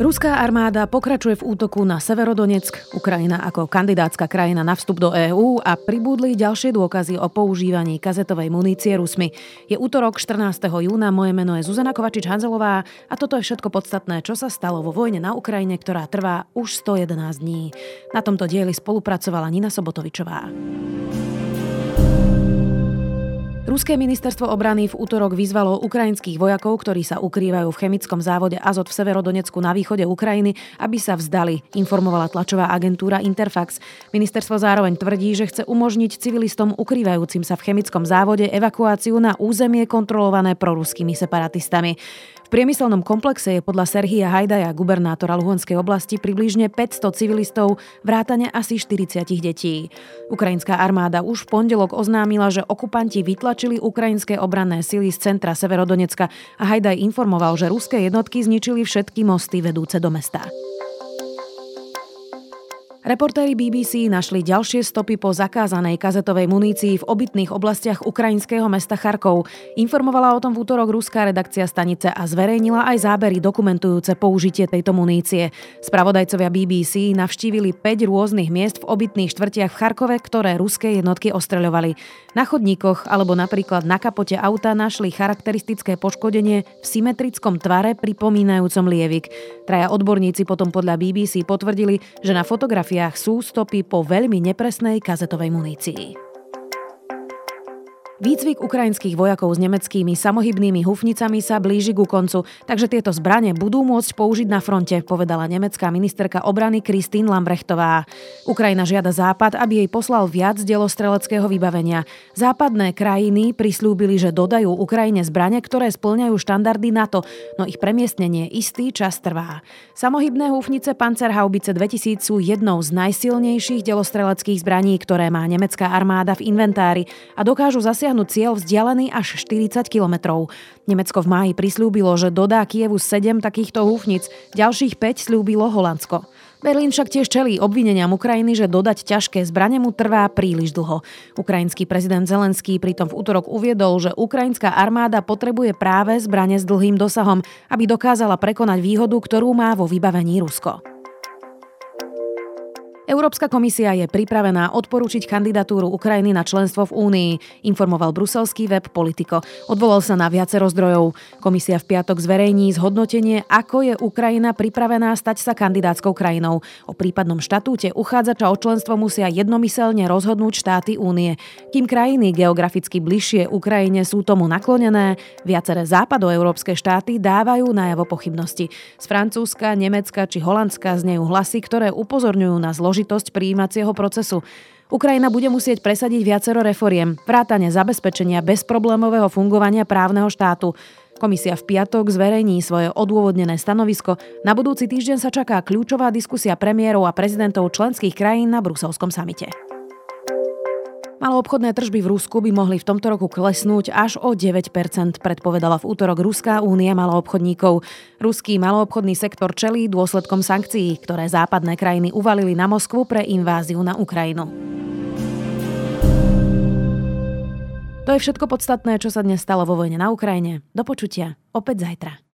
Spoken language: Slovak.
Ruská armáda pokračuje v útoku na Severodonetsk, Ukrajina ako kandidátska krajina na vstup do EÚ a pribúdli ďalšie dôkazy o používaní kazetovej munície Rusmi. Je útorok 14. júna, moje meno je Zuzana Kovačič-Hanzelová a toto je všetko podstatné, čo sa stalo vo vojne na Ukrajine, ktorá trvá už 111 dní. Na tomto dieli spolupracovala Nina Sobotovičová. Ruské ministerstvo obrany v útorok vyzvalo ukrajinských vojakov, ktorí sa ukrývajú v chemickom závode Azot v Severodonecku na východe Ukrajiny, aby sa vzdali, informovala tlačová agentúra Interfax. Ministerstvo zároveň tvrdí, že chce umožniť civilistom ukrývajúcim sa v chemickom závode evakuáciu na územie kontrolované proruskými separatistami. V priemyselnom komplexe je podľa Serhia Hajdaja, gubernátora Luhanskej oblasti, približne 500 civilistov, vrátane asi 40 detí. Ukrajinská armáda už v pondelok oznámila, že okupanti vytlačili ukrajinské obranné sily z centra Severodonecka a Hajdaj informoval, že ruské jednotky zničili všetky mosty vedúce do mesta. Reportéri BBC našli ďalšie stopy po zakázanej kazetovej munícii v obytných oblastiach ukrajinského mesta Charkov. Informovala o tom v útorok ruská redakcia stanice a zverejnila aj zábery dokumentujúce použitie tejto munície. Spravodajcovia BBC navštívili 5 rôznych miest v obytných štvrtiach v Charkove, ktoré ruské jednotky ostreľovali. Na chodníkoch alebo napríklad na kapote auta našli charakteristické poškodenie v symetrickom tvare pripomínajúcom lievik. Traja odborníci potom podľa BBC potvrdili, že na fotografii fotografiách sú stopy po veľmi nepresnej kazetovej munícii. Výcvik ukrajinských vojakov s nemeckými samohybnými hufnicami sa blíži ku koncu, takže tieto zbranie budú môcť použiť na fronte, povedala nemecká ministerka obrany Kristín Lambrechtová. Ukrajina žiada Západ, aby jej poslal viac delostreleckého vybavenia. Západné krajiny prislúbili, že dodajú Ukrajine zbranie, ktoré splňajú štandardy NATO, no ich premiestnenie istý čas trvá. Samohybné húfnice Panzerhaubice 2000 sú jednou z najsilnejších delostreleckých zbraní, ktoré má nemecká armáda v inventári a dokážu zasiahnuť dosiahnuť cieľ vzdialený až 40 kilometrov. Nemecko v máji prislúbilo, že dodá Kievu 7 takýchto húfnic, ďalších 5 slúbilo Holandsko. Berlín však tiež čelí obvineniam Ukrajiny, že dodať ťažké zbranie mu trvá príliš dlho. Ukrajinský prezident Zelenský pritom v útorok uviedol, že ukrajinská armáda potrebuje práve zbranie s dlhým dosahom, aby dokázala prekonať výhodu, ktorú má vo vybavení Rusko. Európska komisia je pripravená odporúčiť kandidatúru Ukrajiny na členstvo v Únii, informoval bruselský web Politico. Odvolal sa na viacero zdrojov. Komisia v piatok zverejní zhodnotenie, ako je Ukrajina pripravená stať sa kandidátskou krajinou. O prípadnom štatúte uchádzača o členstvo musia jednomyselne rozhodnúť štáty únie. Kým krajiny geograficky bližšie Ukrajine sú tomu naklonené, viaceré západoeurópske štáty dávajú najavo pochybnosti. Z Francúzska, Nemecka či Holandska znejú hlasy, ktoré upozorňujú na zložitosť zložitosť príjímacieho procesu. Ukrajina bude musieť presadiť viacero reforiem, vrátane zabezpečenia bezproblémového fungovania právneho štátu. Komisia v piatok zverejní svoje odôvodnené stanovisko. Na budúci týždeň sa čaká kľúčová diskusia premiérov a prezidentov členských krajín na bruselskom samite. Maloobchodné tržby v Rusku by mohli v tomto roku klesnúť až o 9%, predpovedala v útorok Ruská únia maloobchodníkov. Ruský maloobchodný sektor čelí dôsledkom sankcií, ktoré západné krajiny uvalili na Moskvu pre inváziu na Ukrajinu. To je všetko podstatné, čo sa dnes stalo vo vojne na Ukrajine. Do počutia. Opäť zajtra.